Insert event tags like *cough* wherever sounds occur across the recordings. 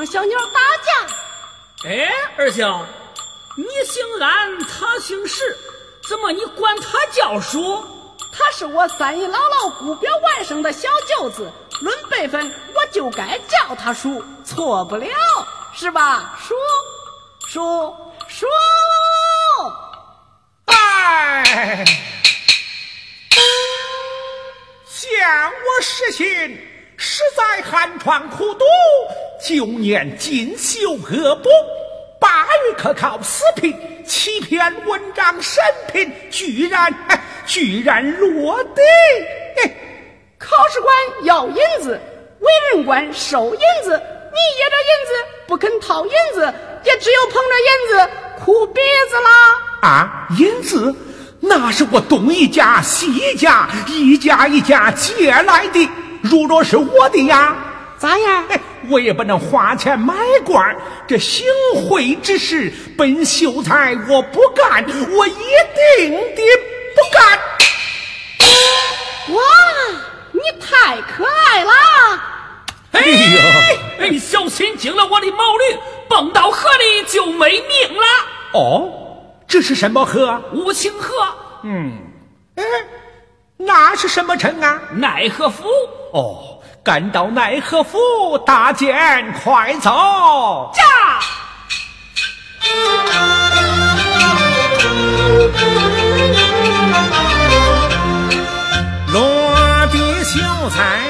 上小鸟打架。哎，二兄，你姓安，他姓石，怎么你管他叫叔？他是我三姨姥姥姑表外甥的小舅子，论辈分，我就该叫他叔，错不了，是吧？叔，叔，叔。哎，见我实心，实在寒窗苦读，九年进修恶补，八月可考四品，七篇文章审评，居然 *laughs* 居然落地。考试官要银子，为人官收银子，你掖着银子不肯掏银子，也只有捧着银子哭鼻子啦。啊，银子那是我东一家西一家一家一家借来的，如若是我的呀，咋样？我也不能花钱买官这行贿之事，本秀才我不干，我一定的不干。哇，你太可爱了！哎呀，哎，小心惊了我的毛驴，蹦到河里就没命了。哦。这是什么河？五清河。嗯，哎，那是什么城啊？奈何府。哦，赶到奈何府，大剑快走。驾。落地秀才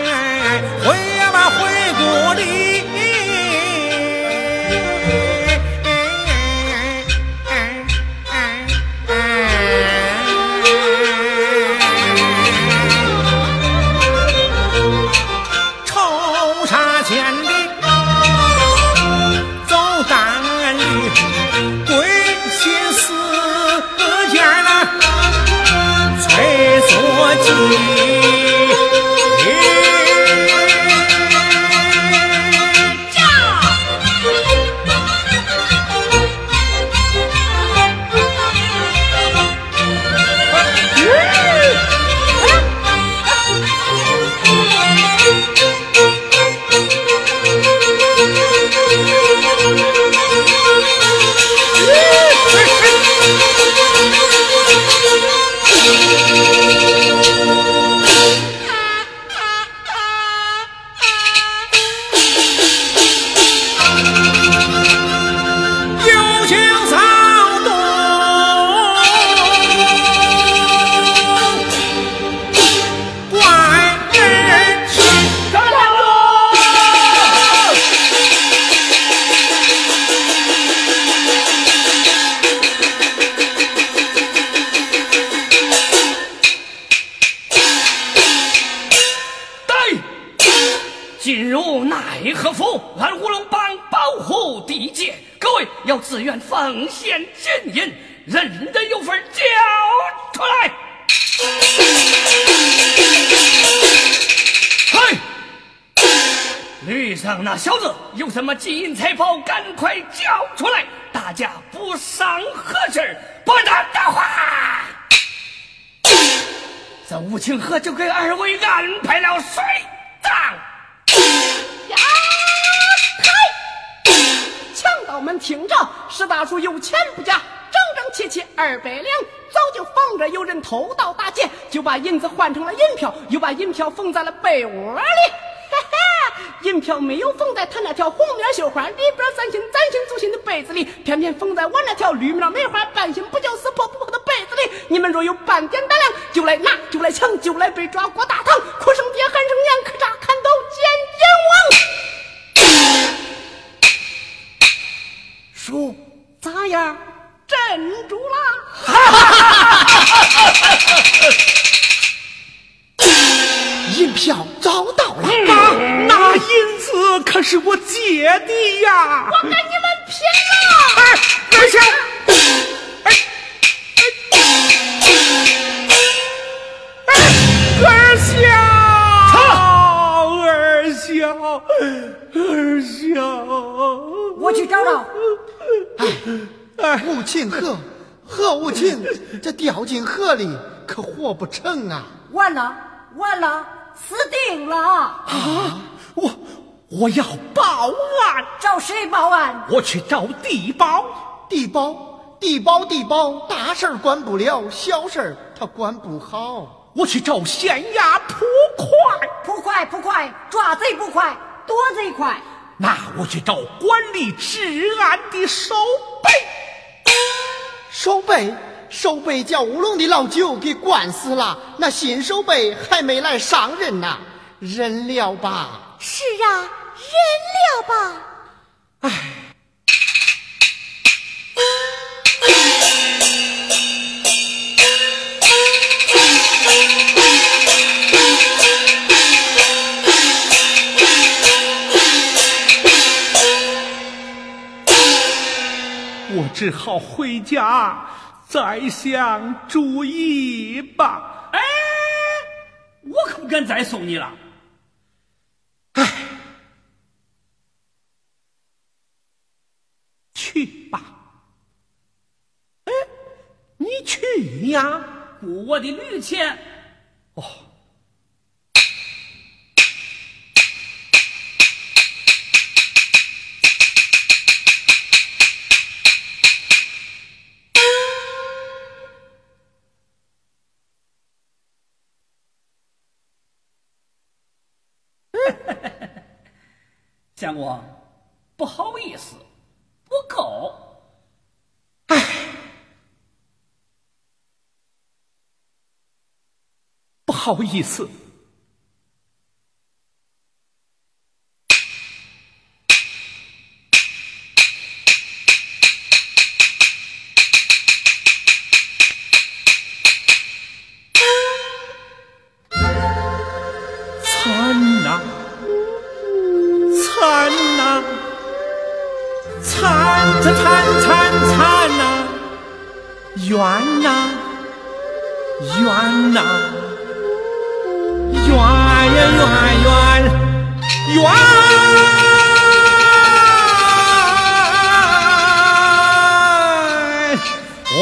这武清河就给二位安排了水葬。呀，嗨！强盗们听着，石大叔有钱不假，整整齐齐二百两，早就防着有人偷盗打劫，就把银子换成了银票，又把银票缝在了被窝里。哈哈银票没有缝在他那条红面绣花里边三星崭新足心的被子里，偏偏缝在我那条绿面梅花半心不叫死破不破的你们若有半点胆量，就来拿，就来抢，就来被抓过大堂，哭声爹，喊声娘，可扎砍刀见阎王。叔，咋样？镇住了！*laughs* 银票找到了，那那银子可是我借的呀！我跟你们拼了！二小，二小，我去找找。哎，无情河，河无情，这掉进河里可活不成啊！完了，完了！死定了！啊！我我要报案，找谁报案？我去找地保。地保，地保，地保，大事儿管不了，小事儿他管不好。我去找县衙捕快。捕快，捕快，抓贼不快，躲贼快。那我去找管理治安的守备。守备，守备叫乌龙的老九给灌死了，那新守备还没来上任呢，忍了吧？是啊，忍了吧。我只好回家再想主意吧。哎，我可不敢再送你了。去吧。哎，你去呀？雇我的驴钱，哦，相公，不好意思，不够。不好意思。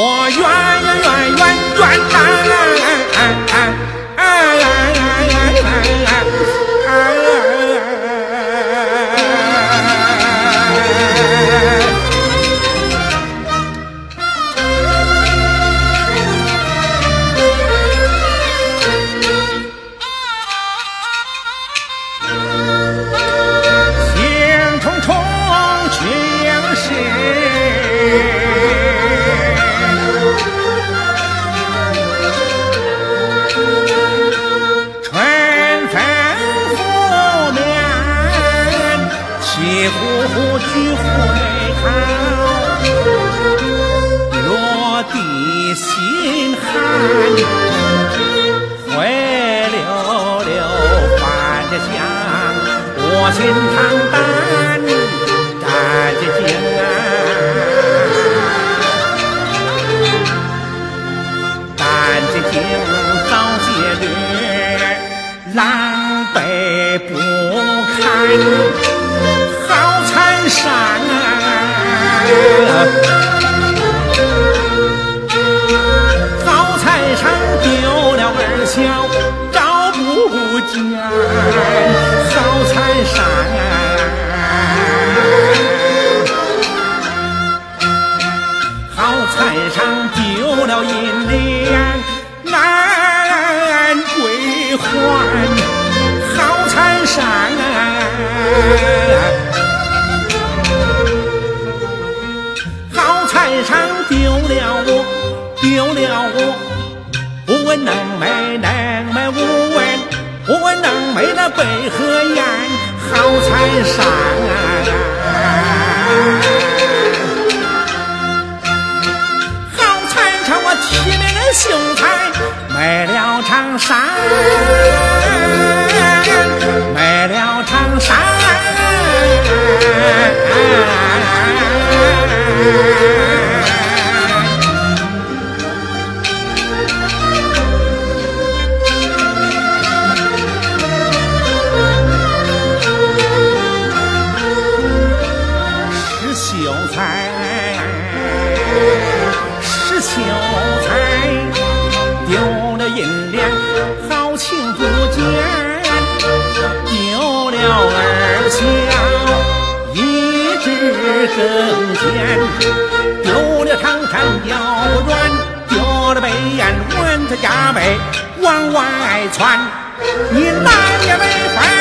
我冤呀冤冤冤我能买能买五文我能买那百合烟好彩衫好彩衫我提了那秀才买了长衫着加倍往外窜，你哪也没烦。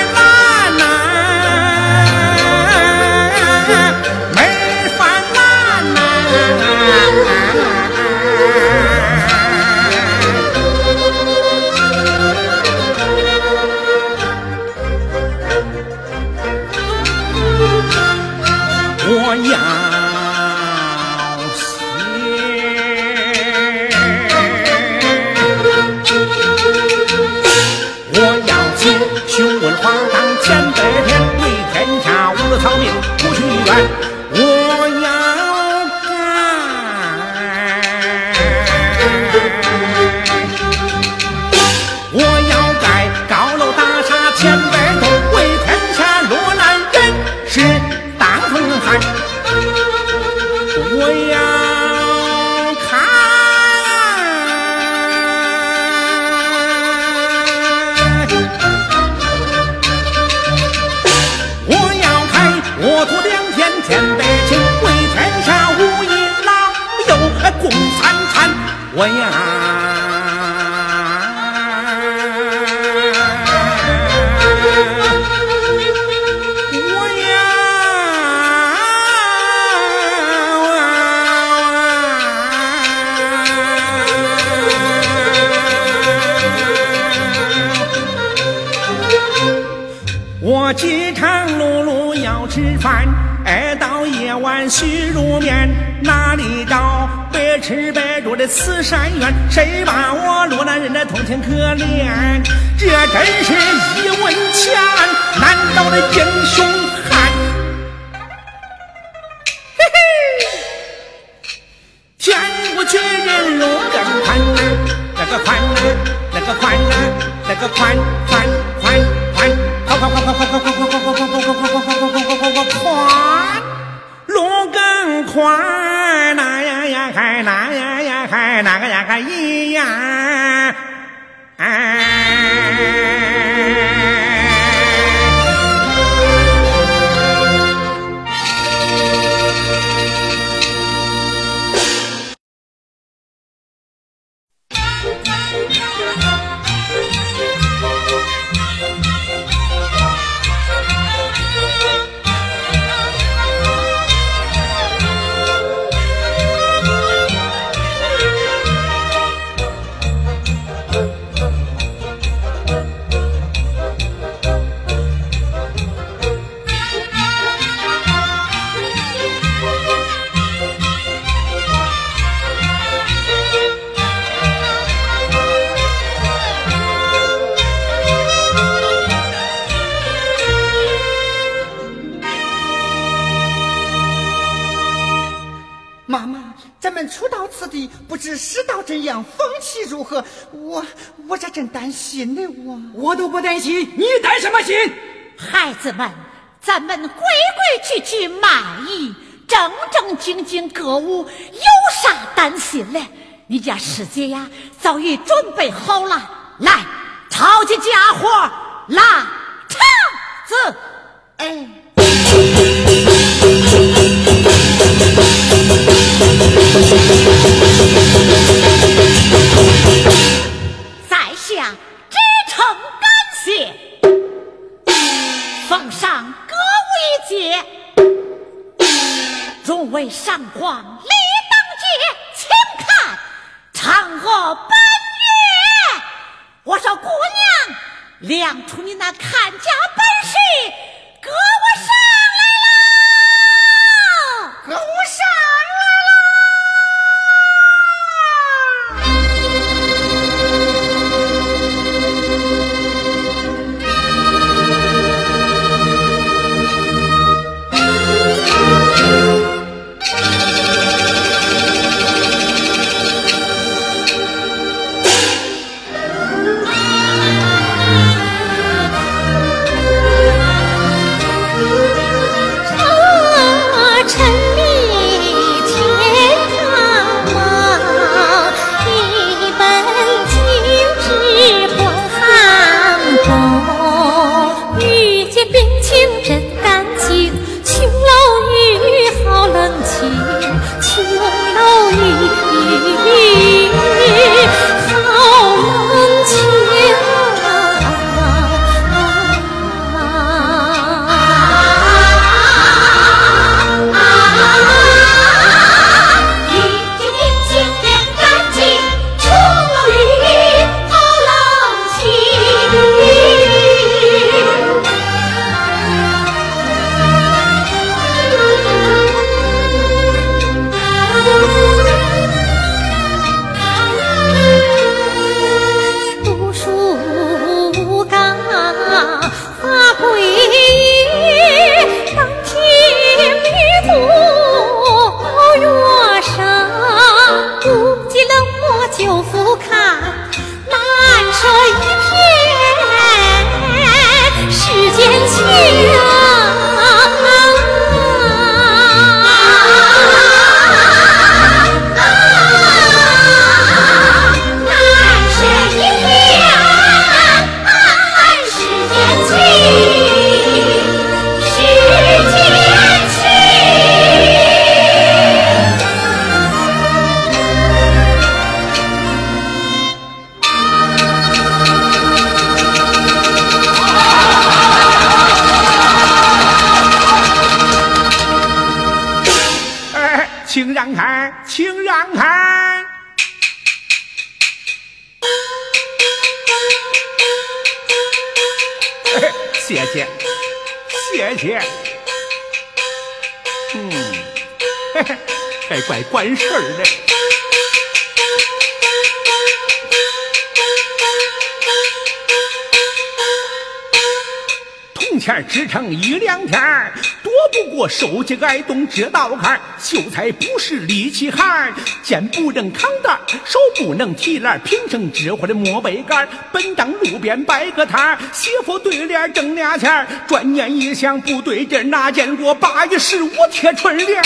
担心的，我我都不担心，你担什么心？孩子们，咱们规规矩矩卖艺，正正经经歌舞，有啥担心嘞？你家师姐呀，早已准备好了，来，抄起家伙，拉场子，哎。众位上皇李当节，请看嫦娥奔月。我说姑娘，亮出你那看家本事，哥我上来了。哥我上来请让开。*laughs* 谢谢，谢谢。嗯，嘿嘿，还怪管事儿的。钱支撑一两天，躲不过手机挨冻这道坎。秀才不是力气汉，肩不能扛担，手不能提篮，平生只会的摸背杆。本当路边摆个摊儿，媳妇对联挣俩钱。转念一想不对劲，哪见过八月十五贴春联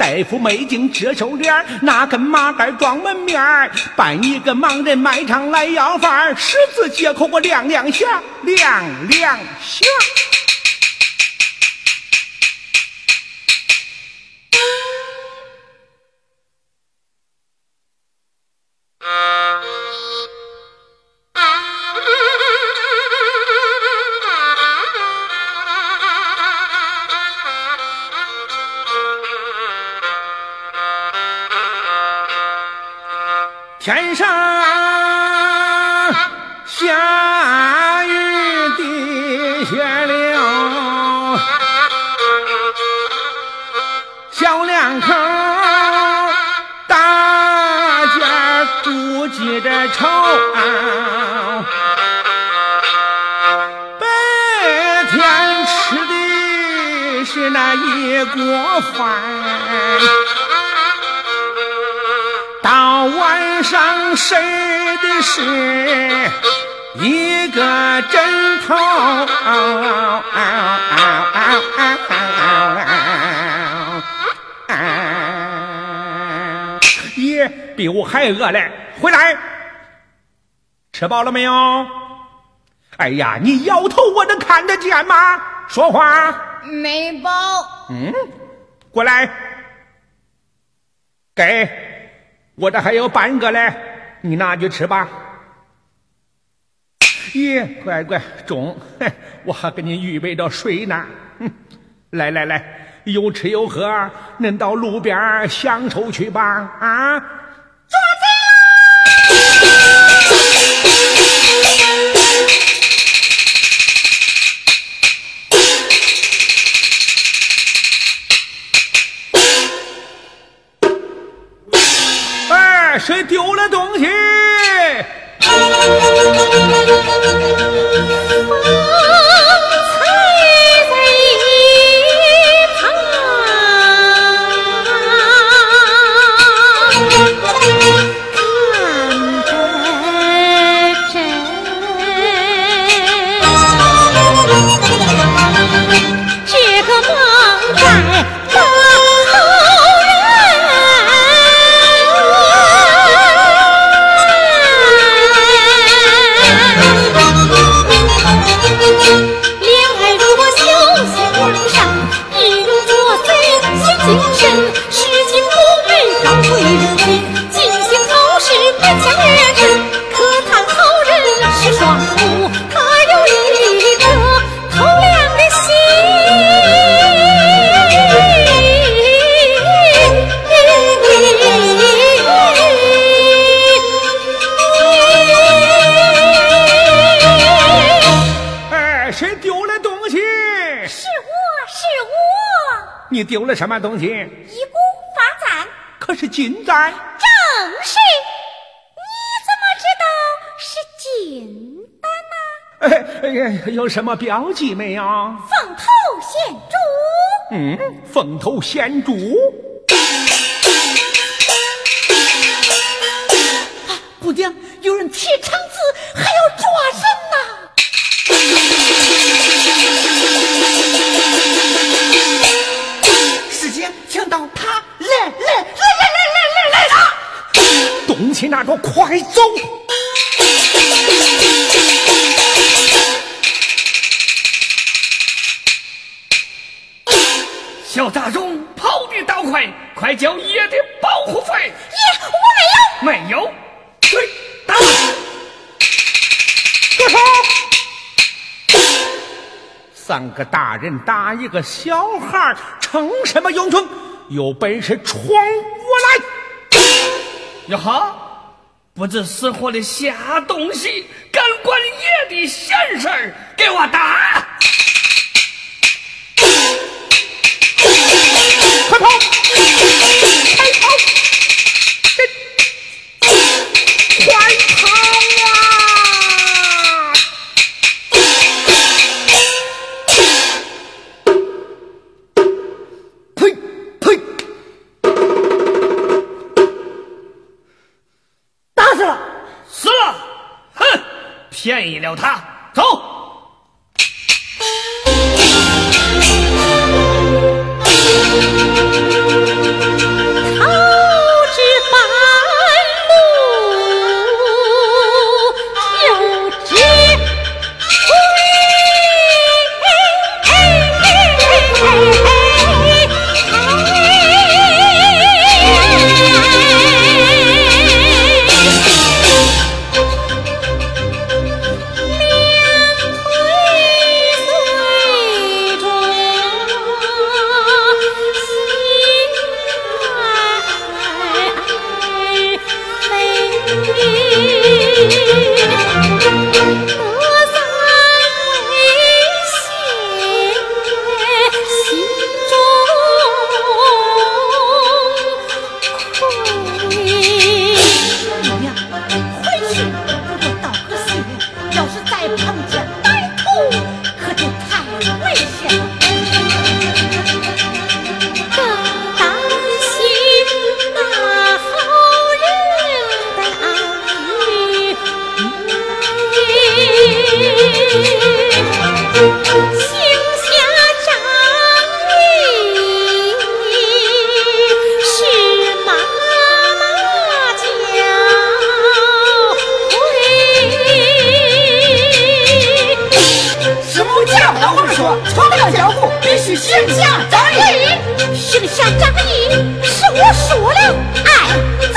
大夫没进这手脸儿，拿根麻杆装门面儿，扮一个盲人卖场来要饭儿，十字街口我亮亮相，亮亮响。天上下雨地下流，小两口大家顾忌着愁。白天吃的是那一锅饭。到晚上睡的是一个枕头，爷比我还饿嘞！回来，吃饱了没有？哎呀，你摇头我能看得见吗？说话。没饱。嗯，过来，给。我这还有半个嘞，你拿去吃吧。咦，乖乖，中，*laughs* 我还给你预备着水呢。*laughs* 哼，来来来，有吃有喝，恁到路边享受去吧。啊，抓贼了，谁丢了东西？什么东西？一股发簪，可是金簪。正是。你怎么知道是金的呢？哎哎呀，有什么标记没有？凤头显珠。嗯，凤头显珠。个大人打一个小孩，逞什么英雄？有本事闯我来！呀哈，不知死活的瞎东西，敢管爷的闲事儿？给我打！快跑！姓夏张义，姓夏张义，是我说了，哎。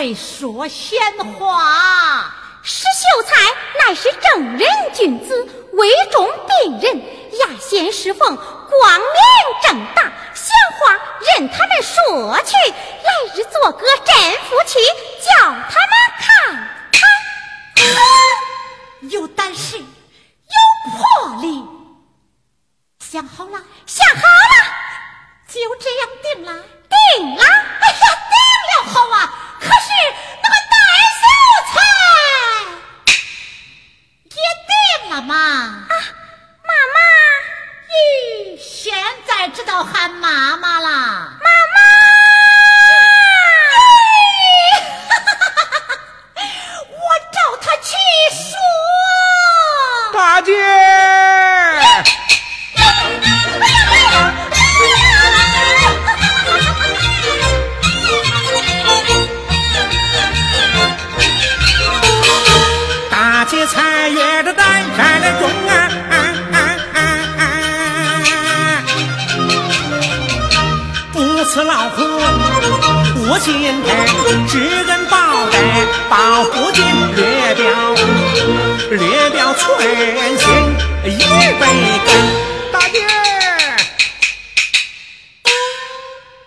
会说闲话？石秀才乃是正人君子，位中病人，雅贤侍奉，光明正大，闲话任他们说去，来日做个真夫妻，叫他们看看。有胆识，有魄力，想好了，想好了，就这样定了，定了。哎呀，定了，好啊！可是那个戴秀才。也定了嘛！啊，妈妈，咦，现在知道喊妈妈了，妈妈！*laughs* 我找他去说，大姐。中啊！不辞劳苦不心疼，知恩报德报不尽，略表略表寸心一杯羹。大姐，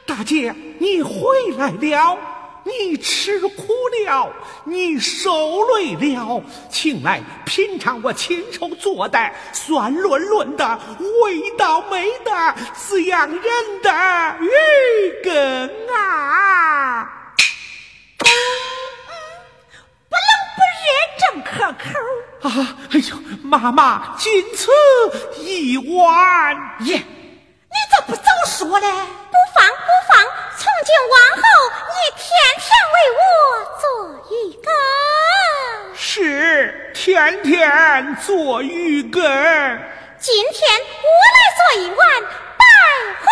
大姐，你回来了。你吃苦了，你受累了，请来品尝我亲手做的酸润润的、味道美的、滋养人的鱼羹啊！不冷不热，正可口啊！哎呦，妈妈，仅此一碗耶！你咋不早说嘞？不放，不放。从今往后，你天天为我做鱼羹。是，天天做鱼羹。今天我来做一碗百花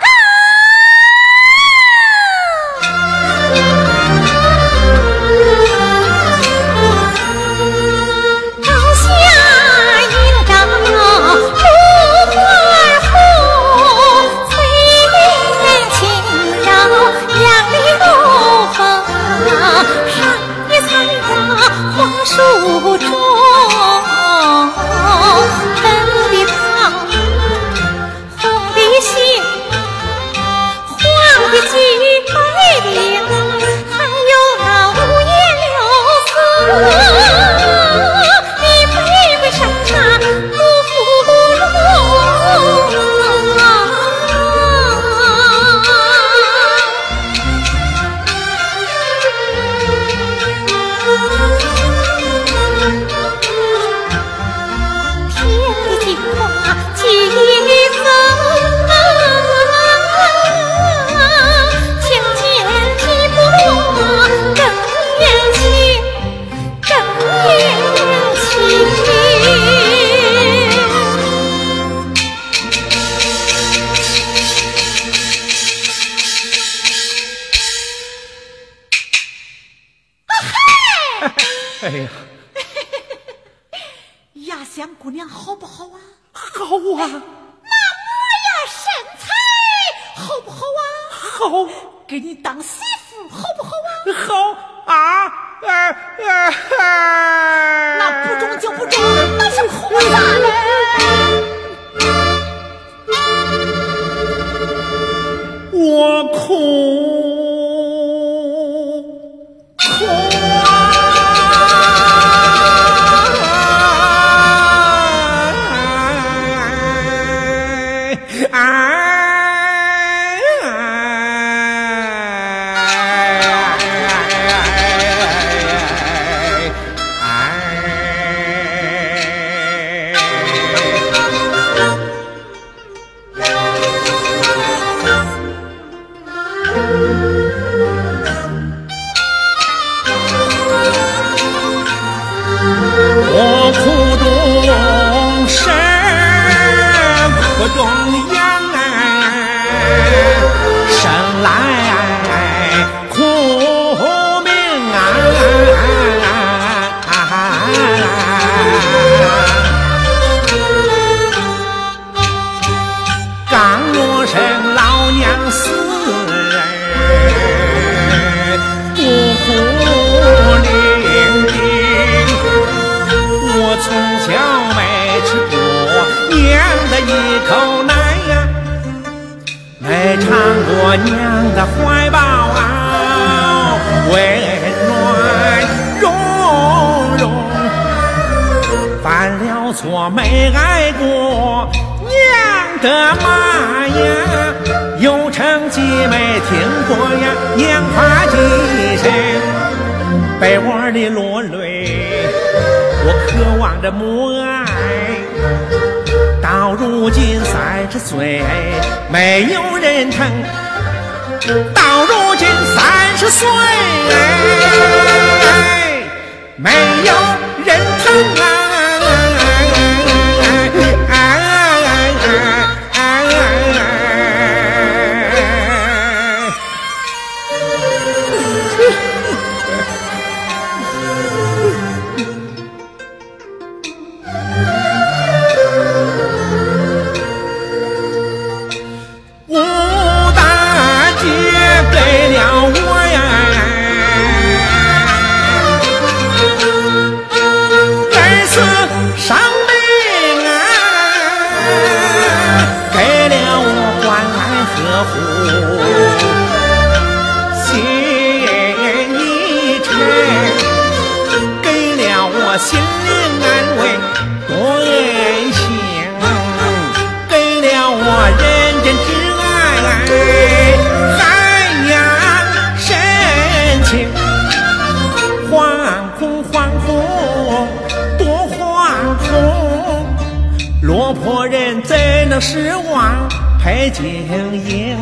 羹。啊？那模样身材好不好啊？好，给你当媳妇好不好啊？好啊！啊啊啊那不中就不中，那是哭啥呢？我哭。的妈呀，有成绩没听过呀，娘怕几声，被窝里落泪，我渴望着母爱。到如今三十岁，没有人疼。到如今三十岁，没有人疼啊！经营，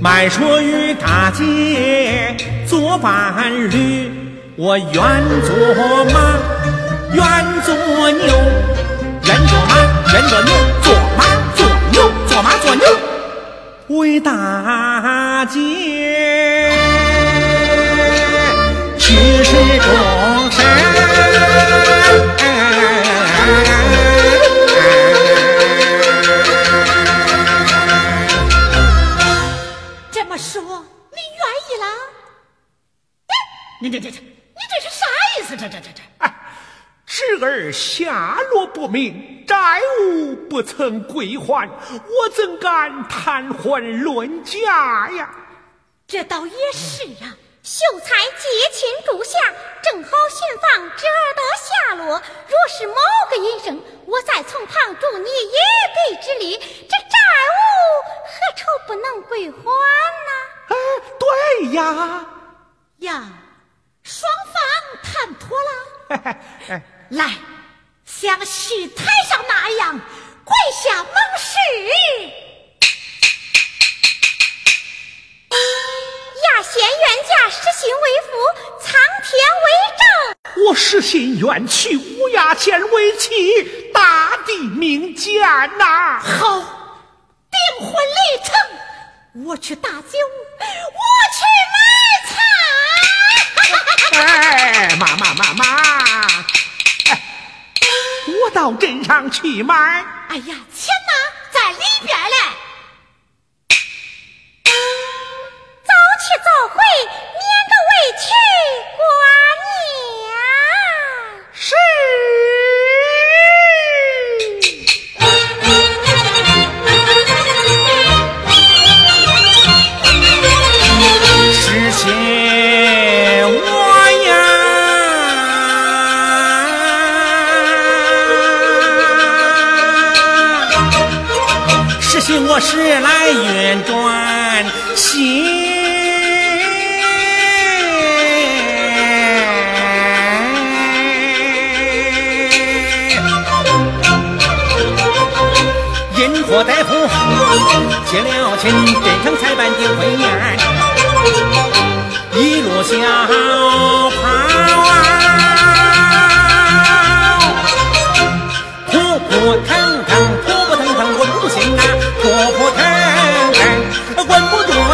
卖车与大姐做伴侣，我愿做马，愿做牛，愿做马，愿做牛，做马做牛，做马做牛，为大姐曾归还，我怎敢谈婚论嫁呀？这倒也是啊，秀才结亲住下，正好寻访侄儿的下落。若是某个阴生，我再从旁助你一臂之力，这债务何愁不能归还呢？哎，对呀，呀。双方谈妥了，来，像戏台上那样跪下盟誓。亚仙冤家失信为父，苍天为证。我实心愿娶乌鸦仙为妻，大地明鉴呐！好，订婚礼成，我去打酒，我去买菜。*laughs* 哎，妈妈妈妈，哎，我到镇上去买。哎呀，钱呢，在里边嘞。早去早回，免得委屈寡娘。是。我是来运转心，因祸大夫接了亲，镇上才办订婚宴，一路小跑啊，普普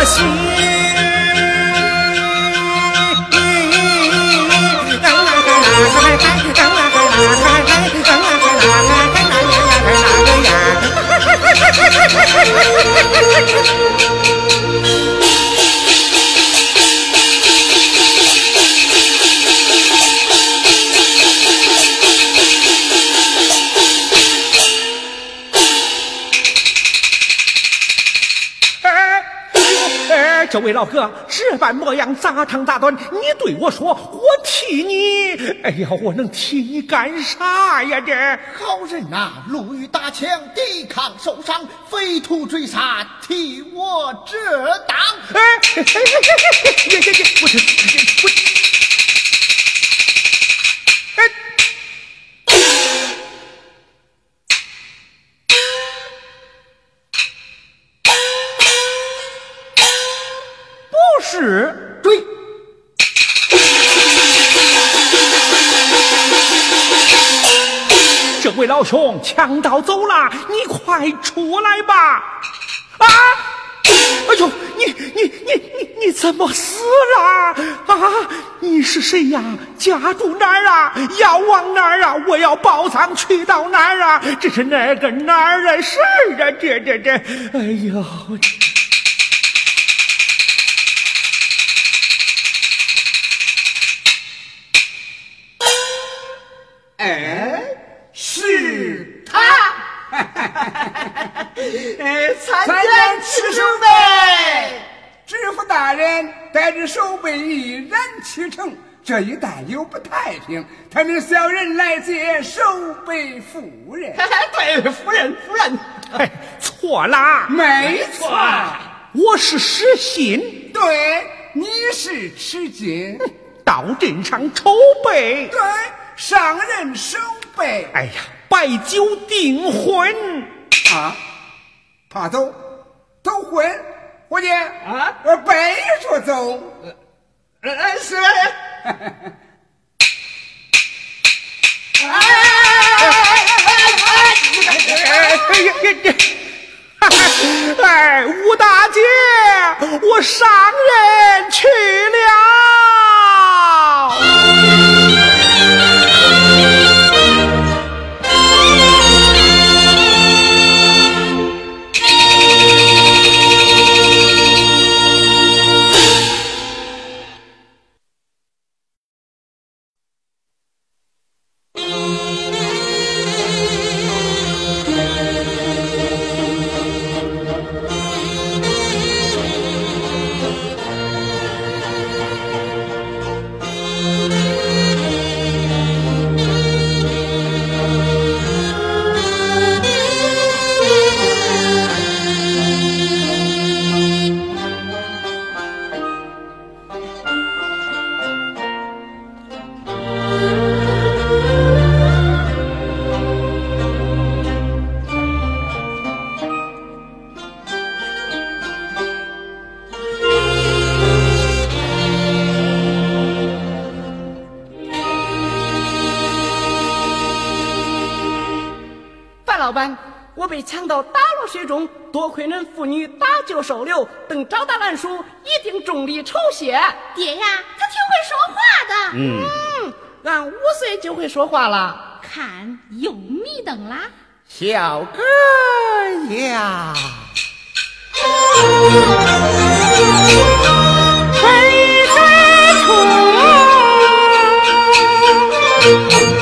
心。这位老哥，这般模样咋长咋短？你对我说，我替你。哎呀，我能替你干啥呀？这好人呐，路遇打枪，抵抗受伤，匪徒追杀，替我遮挡。哎，哎哎哎哎，也也也，不是，不是。是老兄，强盗走了，你快出来吧！啊！哎呦，你你你你你怎么死了？啊！你是谁呀？家住哪儿啊？要往哪儿啊？我要报丧去到哪儿啊？这是哪个哪儿的事儿啊？这这这！哎呦！守备一人启程，这一带又不太平，他命小人来接守备夫人。*laughs* 对，夫人，夫人，哎，错啦，没错，我是失信。对，你是吃惊，到镇上筹备。对。上任守备，哎呀，摆酒订婚啊！怕走，走婚，伙计啊，背着走，呃，是。哎哎哎！吴大姐，我上任去了。亏恁妇女搭救收留，等找到俺叔，一定重礼酬谢。爹呀，他挺会说话的。嗯，俺五岁就会说话了。看，又迷瞪啦。小哥呀。来我见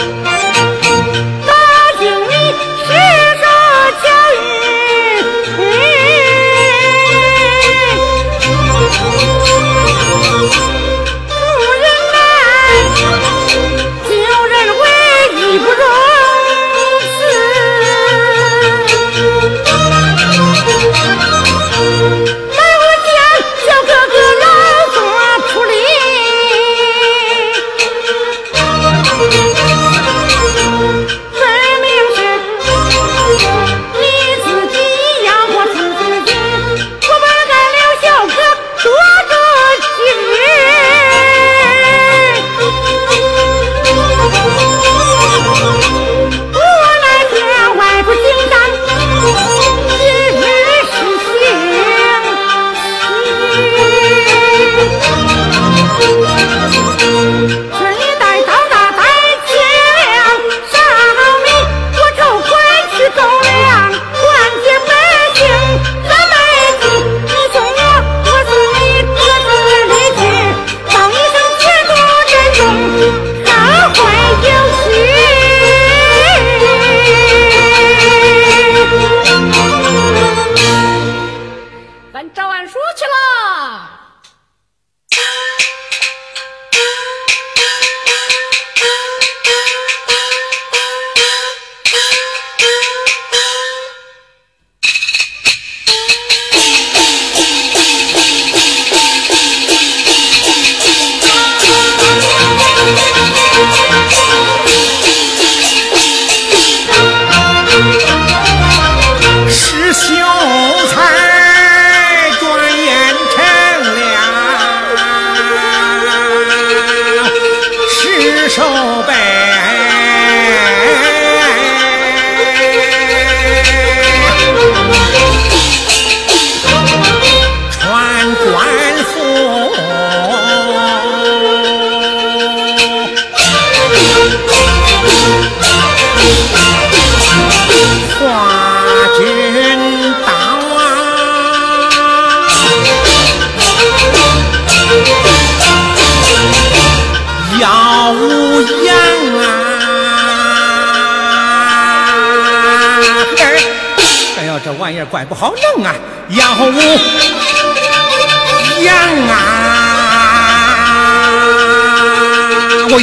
喂，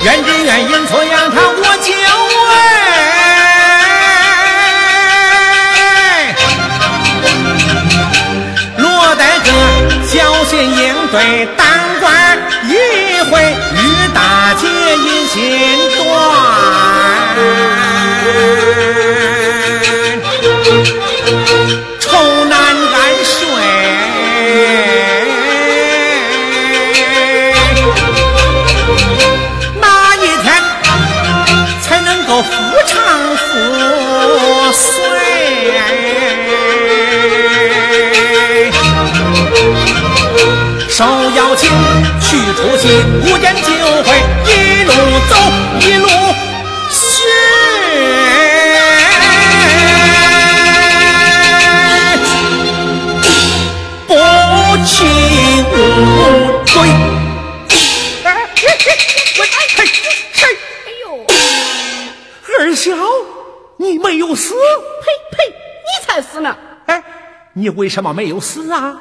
愿只愿阴错阳差我就问，落得个小心应对无间就会一路走，一路学，不弃无归。哎，我哎谁？哎呦，二小，你没有死？呸呸，你才死呢！哎，你为什么没有死啊？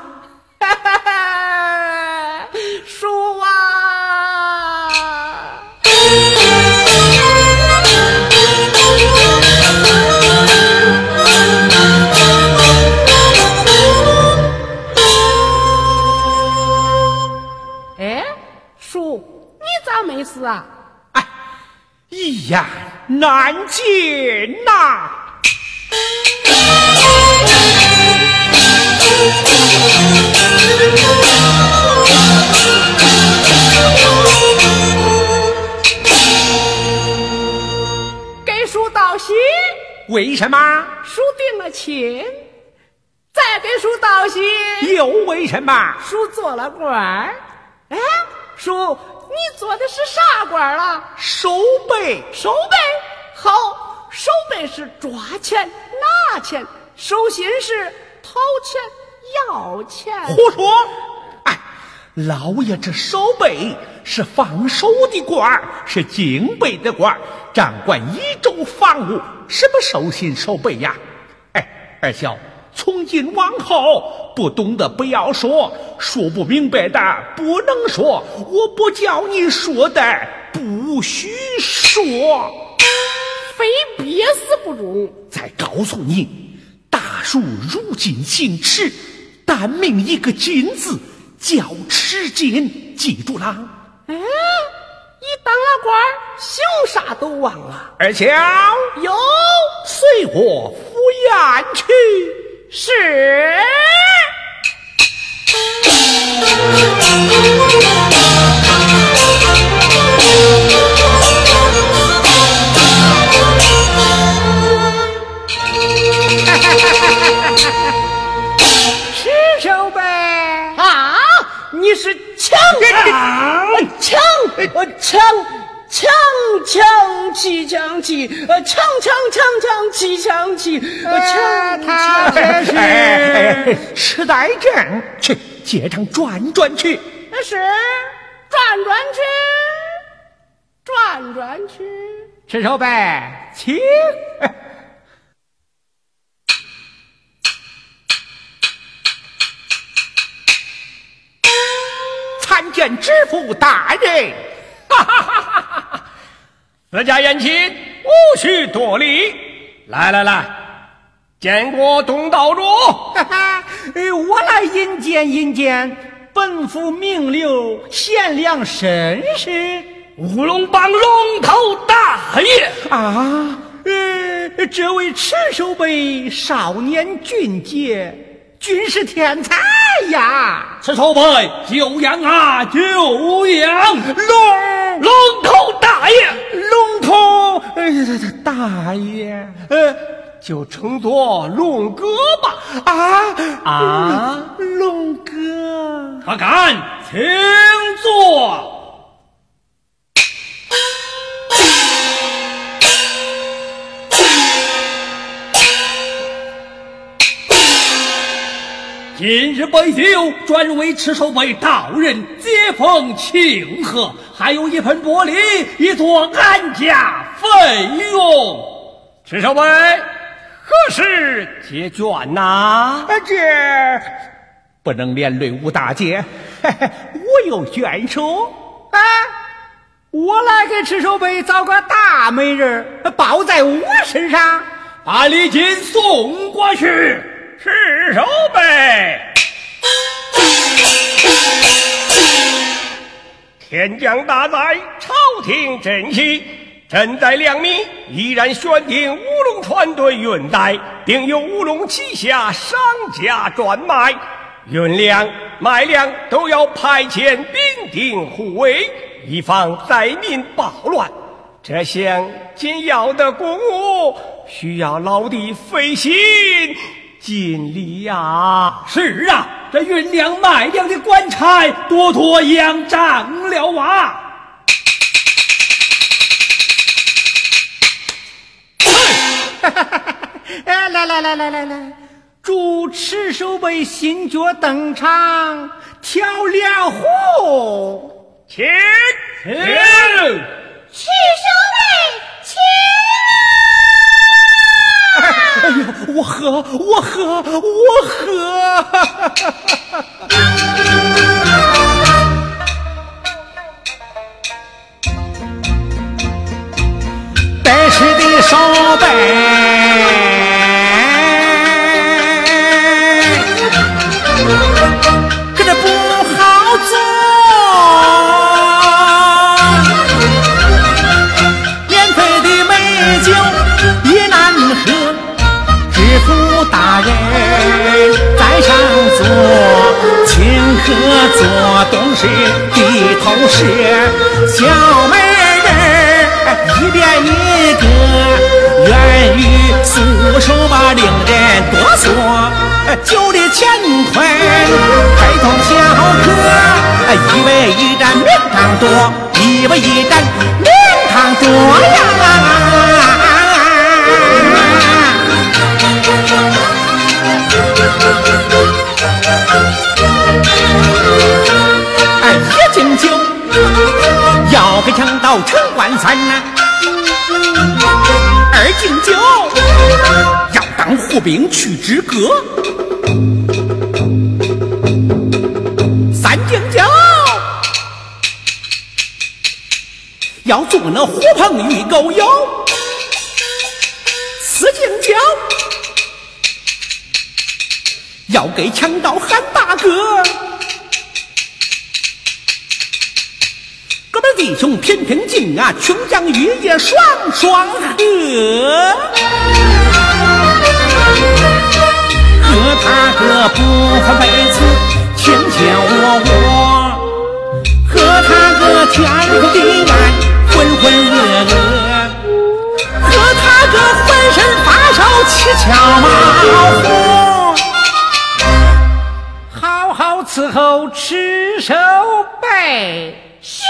难尽呐、给叔道喜，为什么？叔定了亲；再给叔道喜，又为什么？叔做了官儿。哎，叔，你做的是啥官儿了？守备守备好，守备是抓钱拿钱，守心是讨钱要钱。胡说！哎，老爷这守备是放手的官儿，是警备的官儿，掌管一州防务，什么守心守备呀？哎，二小，从今往后不懂的不要说，说不明白的不能说，我不叫你说的不许说。非憋死不中。再告诉你，大叔如今行耻，但命一个金字，叫迟金，记住啦。哎，一当了官儿，姓啥都忘了。二小，有随我赴宴去。是。是手呗啊！你是强啊！强呃强强强气强气呃强强强强气强气呃强他这是哎，吃带正，去街上转转去。那是转转去，转转去。吃手呗，请。参见知府大人。自家宴请，无需多礼。来来来，见过东道主。哈 *laughs* 哈，呃我来引荐引荐本府名流贤良绅士乌龙帮龙头大爷，啊。呃，这位赤手背少年俊杰，军事天才呀！此手背久仰啊，久仰。龙龙头大爷，龙头，哎，大爷，呃，就称作龙哥吧。啊啊，龙哥，他敢，请坐。今日日杯酒专为赤手杯道人接风庆贺，还有一盆玻璃以作安家费用。赤手杯何时结卷呐？啊，这不能连累吴大姐，嘿嘿，我有眷属啊，我来给赤手杯找个大美人儿，包在我身上。把礼金送过去。赤手杯，天降大灾，朝廷振兴。朕在两米依然选定乌龙船队运带，并由乌龙旗下商家专卖，运粮卖粮都要派遣兵丁护卫，以防灾民暴乱。这项紧要的公务，需要老弟费心尽力呀。是啊，这运粮卖粮的官差多多仰仗了啊。哎，来来来来来来，祝赤手杯新角登场，跳两壶，请请。赤手杯，请哎呦，我喝，我喝，我喝。带吃的手杯，上座，请客做东西低头吃，小妹儿一边一个，愿与素手吧，令人哆嗦。酒里乾坤开通小喝，一杯一盏名堂多，一杯一盏名堂多呀。哎，一敬酒要给强盗陈万三呐，二敬酒要当护兵去止戈，三敬酒要做那狐朋与狗友，要给强盗喊大哥。哥们弟兄天天敬啊，琼浆玉液双双喝。喝他个不分辈子，卿卿我我；喝他个天昏地暗，浑浑噩噩；喝他个浑身发烧，七窍冒火。好好伺候赤手杯。是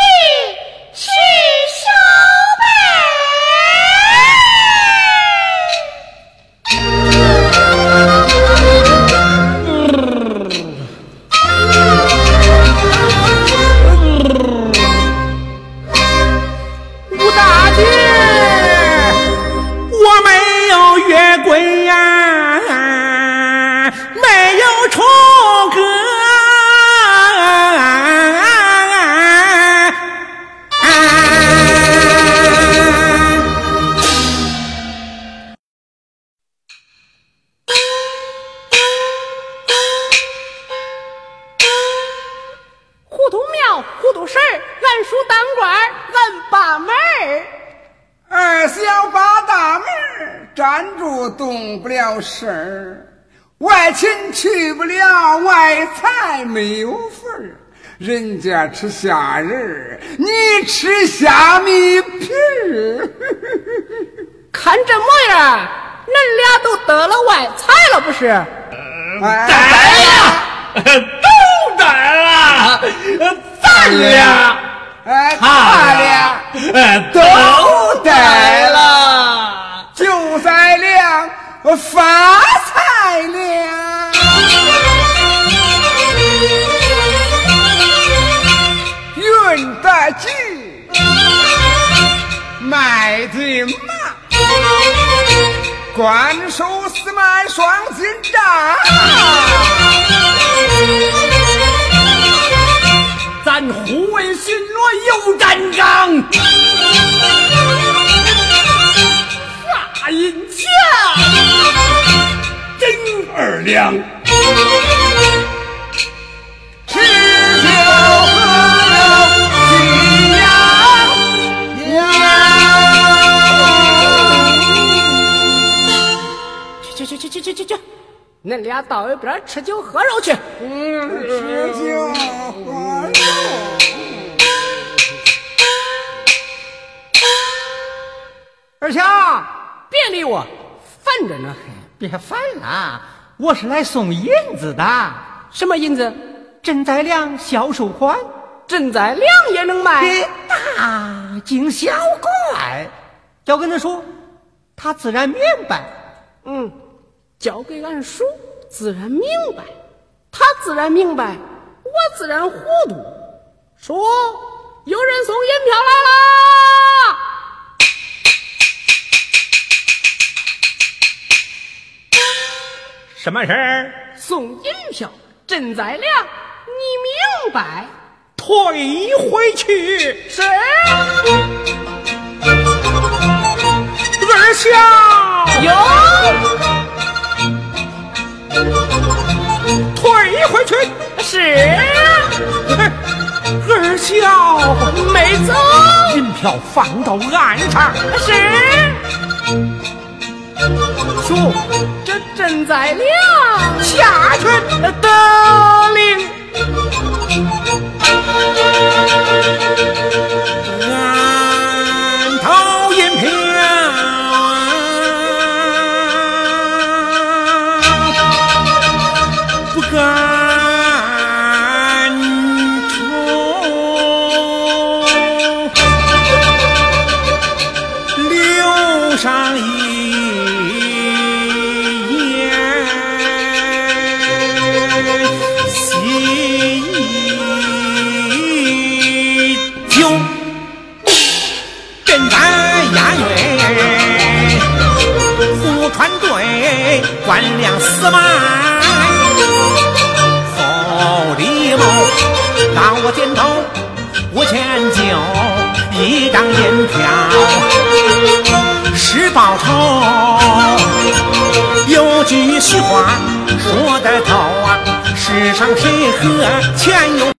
站住动不了身儿，外亲去不了，外财没有份儿。人家吃虾仁儿，你吃虾米皮儿。看这模样，恁俩都得了外财了，不是？哎带了，都得了，咱俩，哎，他他俩俩，呃都得了。我发财了，运得急，买的马，关守四门双金帐，咱护卫巡逻又战岗。发银钱，真二两。吃酒喝肉敬阳去去去去去去去，恁俩到一边吃酒喝肉去。嗯吃酒喝肉。二强，别理我，烦着呢。别烦了，我是来送银子的。什么银子？赈灾粮销售款，赈灾粮也能卖？给大惊小怪。要跟他说，他自然明白。嗯，交给俺叔，自然明白；他自然明白，我自然糊涂。叔，有人送银票来啦！什么事儿？送银票，赈灾粮，你明白？退回去，是。二小有。退回去，是。二小没走。银票放到岸上，是。叔，这赈灾粮下去得令。朝我点头，五千九一张银票，是报仇。有句俗话说得透啊，世上谁和钱有